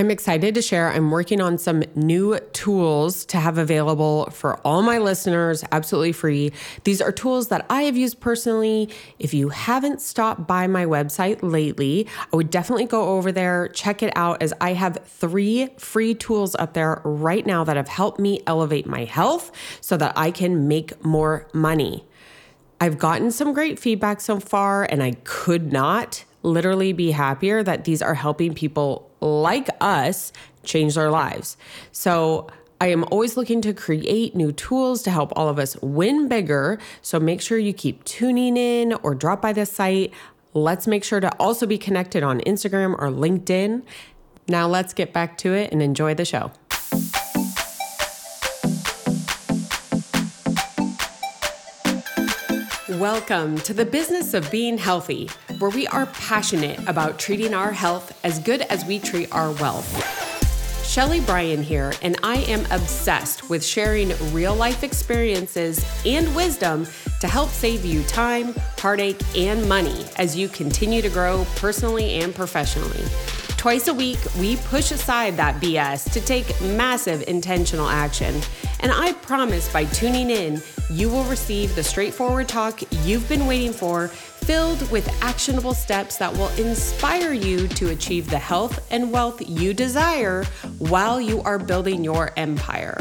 I'm excited to share. I'm working on some new tools to have available for all my listeners, absolutely free. These are tools that I have used personally. If you haven't stopped by my website lately, I would definitely go over there, check it out, as I have three free tools up there right now that have helped me elevate my health so that I can make more money. I've gotten some great feedback so far, and I could not literally be happier that these are helping people like us change their lives. So I am always looking to create new tools to help all of us win bigger. So make sure you keep tuning in or drop by the site. Let's make sure to also be connected on Instagram or LinkedIn. Now let's get back to it and enjoy the show. Welcome to the business of being healthy, where we are passionate about treating our health as good as we treat our wealth. Sheley Brien here, and I am obsessed with sharing real life experiences and wisdom to help save you time, heartache, and money as you continue to grow personally and professionally. Twice a week, we push aside that BS to take massive intentional action. And I promise by tuning in, you will receive the straightforward talk you've been waiting for, filled with actionable steps that will inspire you to achieve the health and wealth you desire while you are building your empire.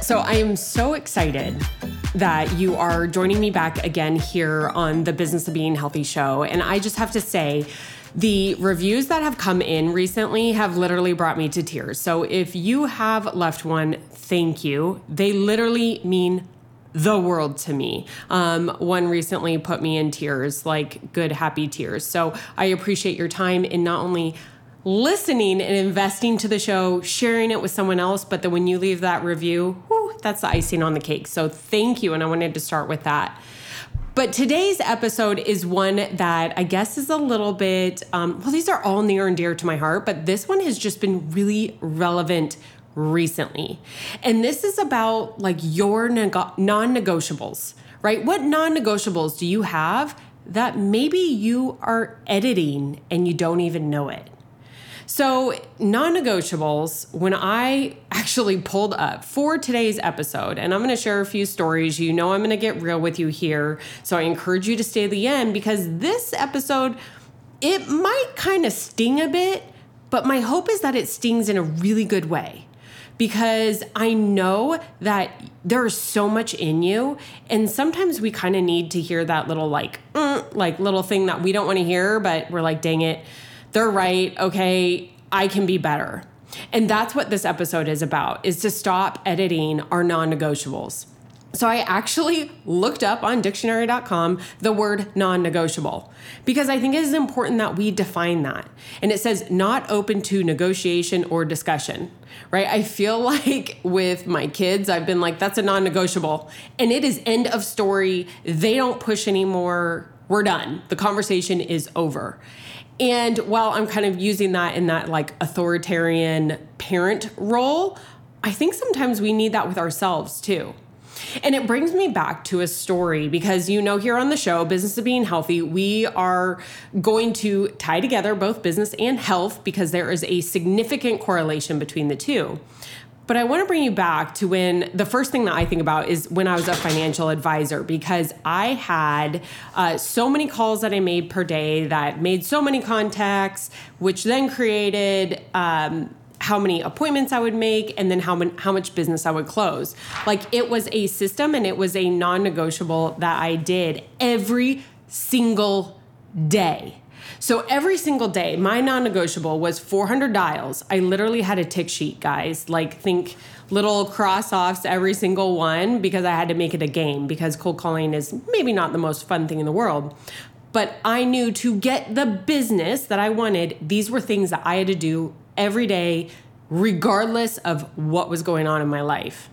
So I am so excited that you are joining me back again here on the Business of Being Healthy show. And I just have to say, the reviews that have come in recently have literally brought me to tears. So if you have left one, thank you. They literally mean the world to me. Um, one recently put me in tears, like good, happy tears. So I appreciate your time in not only listening and investing to the show, sharing it with someone else, but then when you leave that review, whew, that's the icing on the cake. So thank you. And I wanted to start with that. But today's episode is one that I guess is a little bit, um, well, these are all near and dear to my heart, but this one has just been really relevant recently. And this is about like your nego- non negotiables, right? What non negotiables do you have that maybe you are editing and you don't even know it? So, non negotiables, when I actually pulled up for today's episode, and I'm going to share a few stories. You know, I'm going to get real with you here. So, I encourage you to stay to the end because this episode, it might kind of sting a bit, but my hope is that it stings in a really good way because I know that there's so much in you and sometimes we kind of need to hear that little like mm, like little thing that we don't want to hear but we're like dang it they're right. Okay, I can be better. And that's what this episode is about is to stop editing our non-negotiables. So I actually looked up on dictionary.com the word non-negotiable because I think it is important that we define that. And it says not open to negotiation or discussion. Right? I feel like with my kids I've been like that's a non-negotiable and it is end of story. They don't push anymore. We're done. The conversation is over. And while I'm kind of using that in that like authoritarian parent role, I think sometimes we need that with ourselves too. And it brings me back to a story because you know, here on the show, Business of Being Healthy, we are going to tie together both business and health because there is a significant correlation between the two. But I want to bring you back to when the first thing that I think about is when I was a financial advisor because I had uh, so many calls that I made per day that made so many contacts, which then created. Um, how many appointments I would make and then how, how much business I would close. Like it was a system and it was a non negotiable that I did every single day. So every single day, my non negotiable was 400 dials. I literally had a tick sheet, guys. Like, think little cross offs every single one because I had to make it a game because cold calling is maybe not the most fun thing in the world. But I knew to get the business that I wanted, these were things that I had to do every day, regardless of what was going on in my life.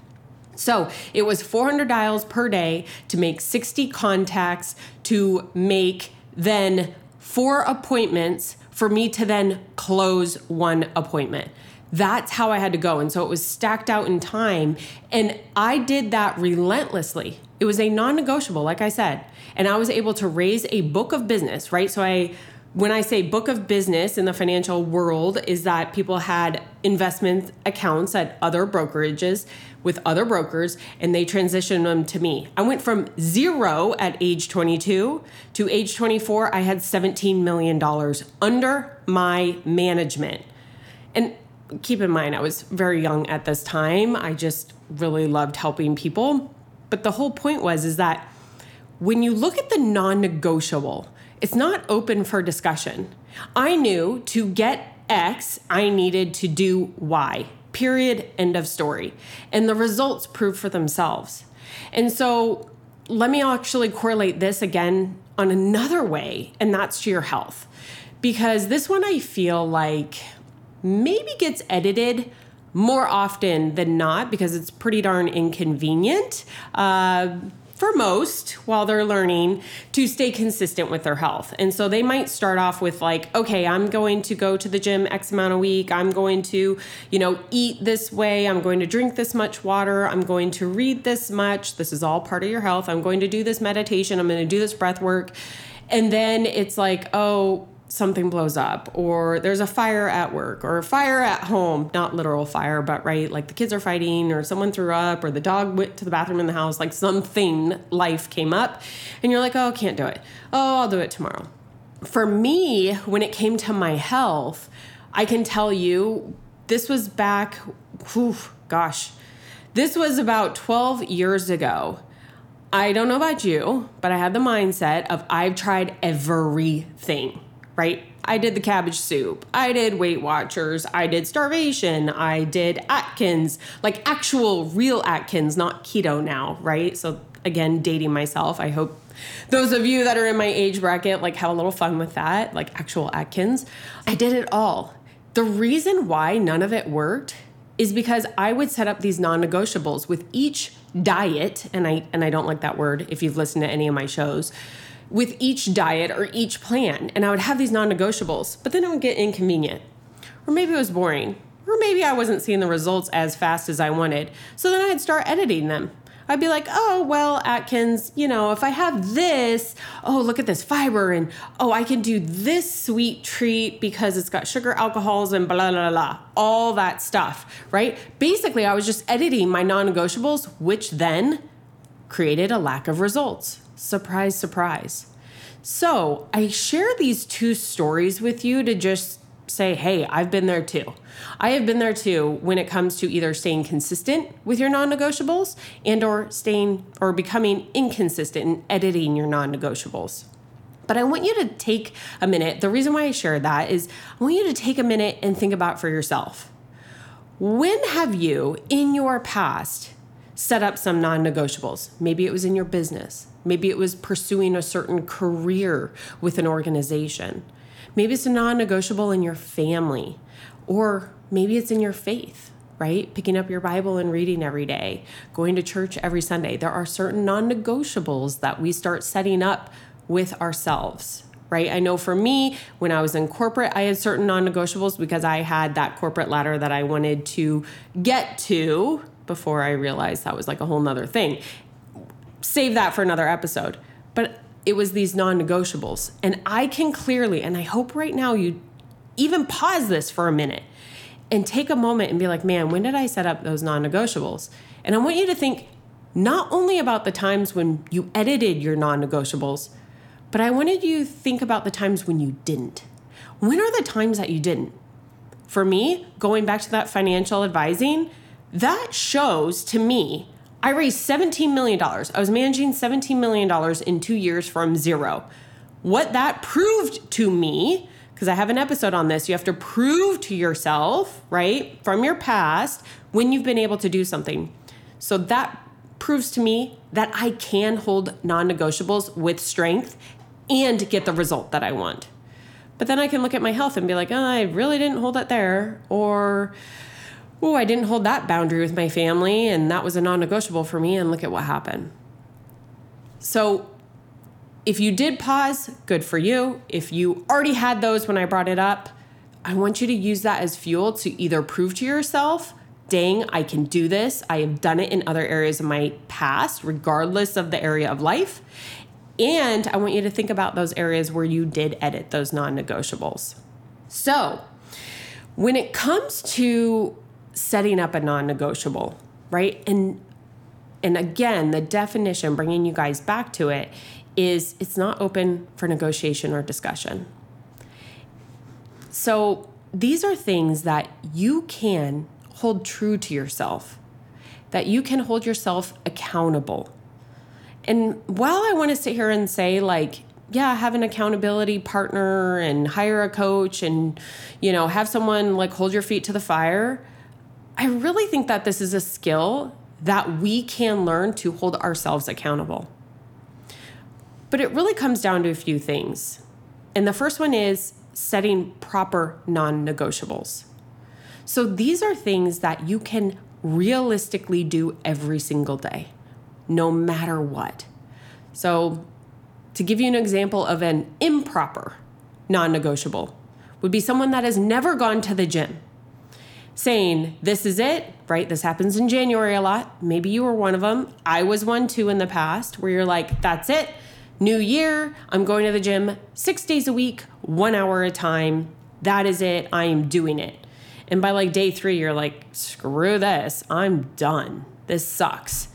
So it was 400 dials per day to make 60 contacts to make then four appointments for me to then close one appointment. That's how I had to go. And so it was stacked out in time. And I did that relentlessly. It was a non negotiable, like I said. And I was able to raise a book of business, right? So I when I say book of business in the financial world, is that people had investment accounts at other brokerages with other brokers and they transitioned them to me. I went from zero at age 22 to age 24, I had $17 million under my management. And keep in mind, I was very young at this time. I just really loved helping people. But the whole point was is that when you look at the non-negotiable, it's not open for discussion. I knew to get X, I needed to do Y. Period. End of story. And the results prove for themselves. And so let me actually correlate this again on another way, and that's to your health. Because this one I feel like maybe gets edited more often than not because it's pretty darn inconvenient. Uh, for most while they're learning to stay consistent with their health. And so they might start off with like, okay, I'm going to go to the gym X amount a week. I'm going to, you know, eat this way. I'm going to drink this much water. I'm going to read this much. This is all part of your health. I'm going to do this meditation. I'm going to do this breath work. And then it's like, oh, something blows up or there's a fire at work or a fire at home not literal fire but right like the kids are fighting or someone threw up or the dog went to the bathroom in the house like something life came up and you're like oh can't do it. Oh i'll do it tomorrow. For me when it came to my health i can tell you this was back whew, gosh this was about 12 years ago. I don't know about you, but I had the mindset of I've tried everything right? I did the cabbage soup. I did Weight Watchers. I did starvation. I did Atkins, like actual real Atkins, not keto now, right? So again, dating myself. I hope those of you that are in my age bracket like have a little fun with that, like actual Atkins. I did it all. The reason why none of it worked is because I would set up these non-negotiables with each diet and I and I don't like that word if you've listened to any of my shows with each diet or each plan. And I would have these non negotiables, but then it would get inconvenient. Or maybe it was boring. Or maybe I wasn't seeing the results as fast as I wanted. So then I'd start editing them. I'd be like, oh, well, Atkins, you know, if I have this, oh, look at this fiber, and oh, I can do this sweet treat because it's got sugar alcohols and blah, blah, blah, all that stuff, right? Basically, I was just editing my non negotiables, which then created a lack of results. Surprise, surprise. So I share these two stories with you to just say, hey, I've been there too. I have been there too when it comes to either staying consistent with your non-negotiables and or staying or becoming inconsistent and editing your non-negotiables. But I want you to take a minute. The reason why I share that is I want you to take a minute and think about for yourself. When have you in your past set up some non negotiables. Maybe it was in your business. Maybe it was pursuing a certain career with an organization. Maybe it's a non negotiable in your family, or maybe it's in your faith, right? Picking up your Bible and reading every day, going to church every Sunday. There are certain non negotiables that we start setting up with ourselves. Right? I know for me, when I was in corporate, I had certain non negotiables because I had that corporate ladder that I wanted to get to before I realized that was like a whole nother thing. Save that for another episode. But it was these non negotiables. And I can clearly, and I hope right now you even pause this for a minute and take a moment and be like, man, when did I set up those non negotiables? And I want you to think not only about the times when you edited your non negotiables, but I wanted you to think about the times when you didn't. When are the times that you didn't? For me, going back to that financial advising, that shows to me I raised $17 million. I was managing $17 million in two years from zero. What that proved to me, because I have an episode on this, you have to prove to yourself, right, from your past when you've been able to do something. So that proves to me that I can hold non negotiables with strength and get the result that I want. But then I can look at my health and be like, oh, I really didn't hold it there. Or, oh, I didn't hold that boundary with my family, and that was a non negotiable for me, and look at what happened. So, if you did pause, good for you. If you already had those when I brought it up, I want you to use that as fuel to either prove to yourself, dang, I can do this. I have done it in other areas of my past, regardless of the area of life. And I want you to think about those areas where you did edit those non negotiables. So, when it comes to setting up a non negotiable, right? And and again, the definition, bringing you guys back to it, is it's not open for negotiation or discussion. So these are things that you can hold true to yourself, that you can hold yourself accountable. And while I want to sit here and say, like, yeah, have an accountability partner and hire a coach and, you know, have someone like hold your feet to the fire, I really think that this is a skill that we can learn to hold ourselves accountable. But it really comes down to a few things. And the first one is setting proper non negotiables. So these are things that you can realistically do every single day, no matter what. So, to give you an example of an improper non negotiable, would be someone that has never gone to the gym saying, This is it, right? This happens in January a lot. Maybe you were one of them. I was one too in the past where you're like, That's it. New year, I'm going to the gym six days a week, one hour a time. That is it. I am doing it. And by like day three, you're like, screw this. I'm done. This sucks.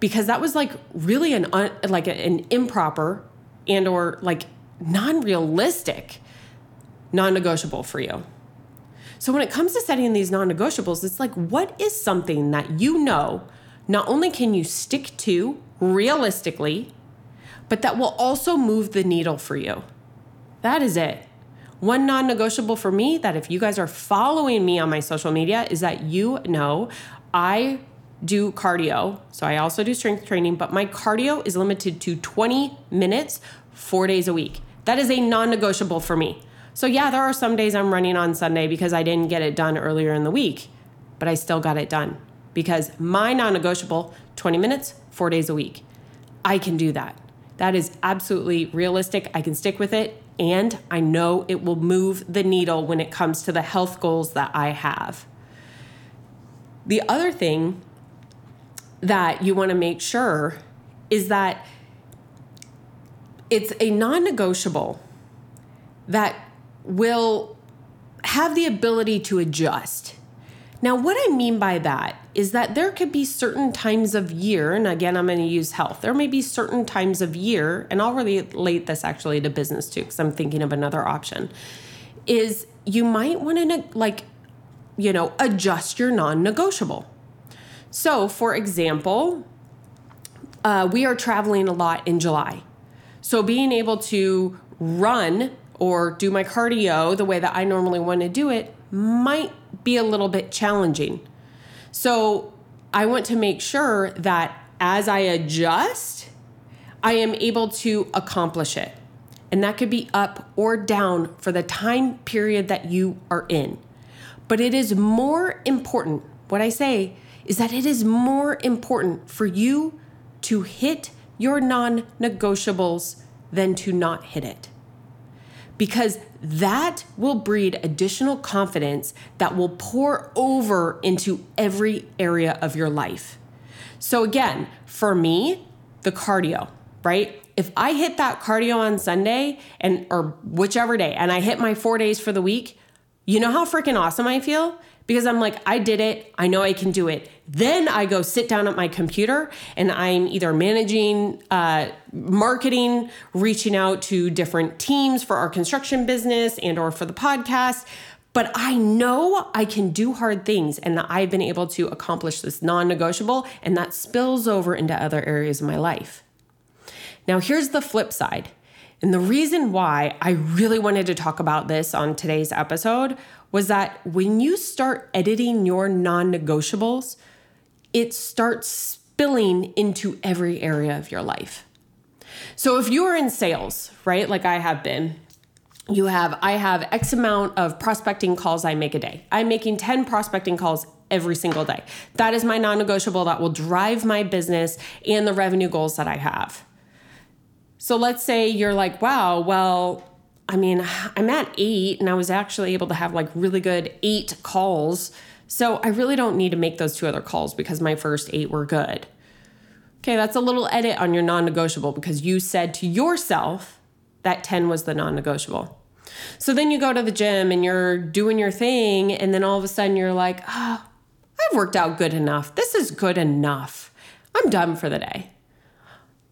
Because that was like really an un, like an improper and or like non-realistic non-negotiable for you. So when it comes to setting these non-negotiables, it's like what is something that you know not only can you stick to realistically, but that will also move the needle for you. That is it. One non negotiable for me that if you guys are following me on my social media is that you know I do cardio. So I also do strength training, but my cardio is limited to 20 minutes, four days a week. That is a non negotiable for me. So, yeah, there are some days I'm running on Sunday because I didn't get it done earlier in the week, but I still got it done because my non negotiable 20 minutes, four days a week. I can do that. That is absolutely realistic. I can stick with it. And I know it will move the needle when it comes to the health goals that I have. The other thing that you want to make sure is that it's a non negotiable that will have the ability to adjust. Now, what I mean by that is that there could be certain times of year, and again, I'm going to use health. There may be certain times of year, and I'll relate this actually to business too, because I'm thinking of another option. Is you might want to like, you know, adjust your non-negotiable. So, for example, uh, we are traveling a lot in July, so being able to run or do my cardio the way that I normally want to do it might be a little bit challenging. So I want to make sure that as I adjust, I am able to accomplish it. And that could be up or down for the time period that you are in. But it is more important, what I say is that it is more important for you to hit your non negotiables than to not hit it because that will breed additional confidence that will pour over into every area of your life. So, again, for me, the cardio, right? If I hit that cardio on Sunday and or whichever day and I hit my 4 days for the week, you know how freaking awesome I feel? Because I'm like, I did it. I know I can do it. Then I go sit down at my computer and I'm either managing uh, marketing, reaching out to different teams for our construction business and or for the podcast. But I know I can do hard things and that I've been able to accomplish this non negotiable, and that spills over into other areas of my life. Now, here's the flip side. And the reason why I really wanted to talk about this on today's episode was that when you start editing your non negotiables, it starts spilling into every area of your life. So if you are in sales, right, like I have been, you have, I have X amount of prospecting calls I make a day. I'm making 10 prospecting calls every single day. That is my non negotiable that will drive my business and the revenue goals that I have. So let's say you're like, wow, well, I mean, I'm at eight and I was actually able to have like really good eight calls. So I really don't need to make those two other calls because my first eight were good. Okay, that's a little edit on your non negotiable because you said to yourself that 10 was the non negotiable. So then you go to the gym and you're doing your thing, and then all of a sudden you're like, oh, I've worked out good enough. This is good enough. I'm done for the day.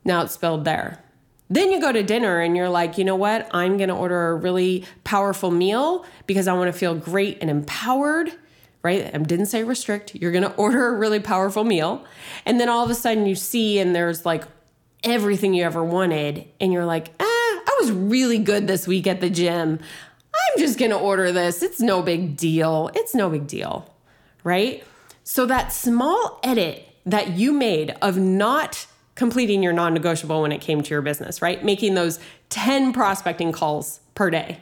Now it's spilled there. Then you go to dinner and you're like, you know what? I'm going to order a really powerful meal because I want to feel great and empowered, right? I didn't say restrict. You're going to order a really powerful meal. And then all of a sudden you see and there's like everything you ever wanted. And you're like, ah, I was really good this week at the gym. I'm just going to order this. It's no big deal. It's no big deal, right? So that small edit that you made of not completing your non negotiable when it came to your business, right? Making those 10 prospecting calls per day,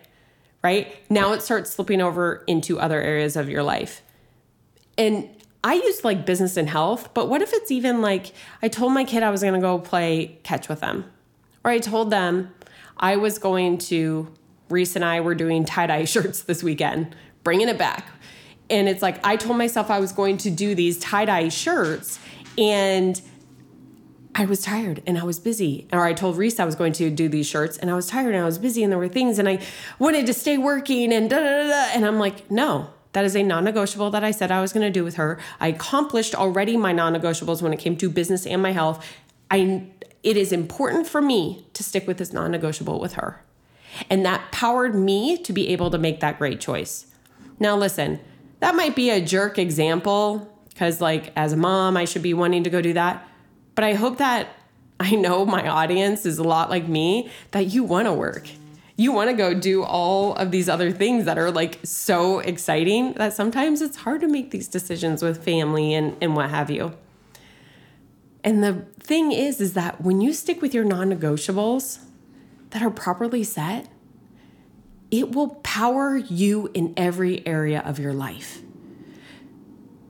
right? Now it starts slipping over into other areas of your life. And I used like business and health, but what if it's even like I told my kid I was going to go play catch with them, or I told them I was going to, Reese and I were doing tie dye shirts this weekend, bringing it back. And it's like I told myself I was going to do these tie dye shirts and I was tired and I was busy. Or I told Reese I was going to do these shirts and I was tired and I was busy and there were things and I wanted to stay working and da da da. And I'm like, no, that is a non negotiable that I said I was going to do with her. I accomplished already my non negotiables when it came to business and my health. I, it is important for me to stick with this non negotiable with her. And that powered me to be able to make that great choice. Now, listen, that might be a jerk example because, like, as a mom, I should be wanting to go do that. But I hope that I know my audience is a lot like me, that you want to work. You want to go do all of these other things that are like so exciting that sometimes it's hard to make these decisions with family and, and what have you. And the thing is, is that when you stick with your non negotiables that are properly set, it will power you in every area of your life.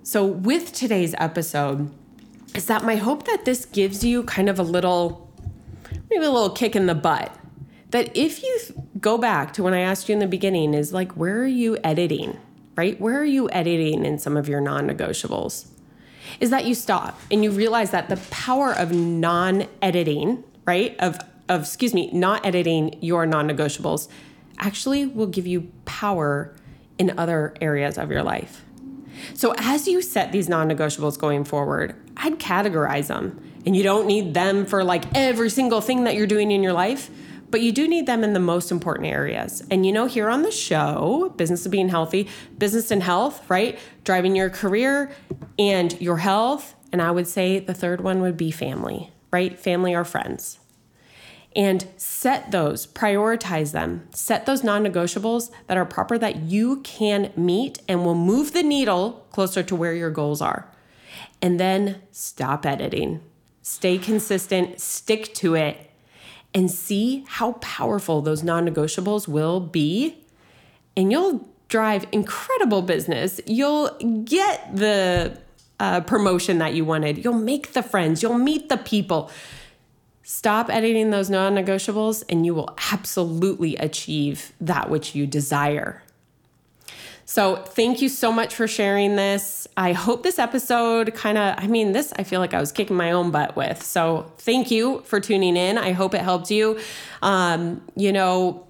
So, with today's episode, is that my hope that this gives you kind of a little, maybe a little kick in the butt. That if you go back to when I asked you in the beginning, is like, where are you editing, right? Where are you editing in some of your non negotiables? Is that you stop and you realize that the power of non editing, right? Of, of, excuse me, not editing your non negotiables actually will give you power in other areas of your life. So, as you set these non negotiables going forward, I'd categorize them. And you don't need them for like every single thing that you're doing in your life, but you do need them in the most important areas. And you know, here on the show, Business of Being Healthy, business and health, right? Driving your career and your health. And I would say the third one would be family, right? Family or friends and set those, prioritize them, set those non negotiables that are proper that you can meet and will move the needle closer to where your goals are. And then stop editing, stay consistent, stick to it, and see how powerful those non negotiables will be. And you'll drive incredible business. You'll get the uh, promotion that you wanted, you'll make the friends, you'll meet the people Stop editing those non negotiables, and you will absolutely achieve that which you desire. So, thank you so much for sharing this. I hope this episode kind of, I mean, this I feel like I was kicking my own butt with. So, thank you for tuning in. I hope it helped you. Um, you know,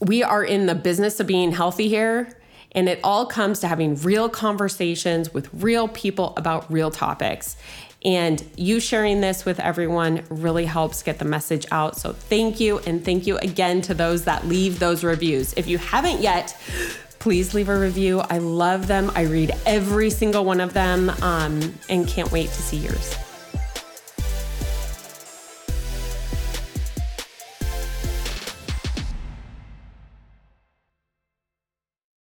we are in the business of being healthy here. And it all comes to having real conversations with real people about real topics. And you sharing this with everyone really helps get the message out. So thank you. And thank you again to those that leave those reviews. If you haven't yet, please leave a review. I love them. I read every single one of them um, and can't wait to see yours.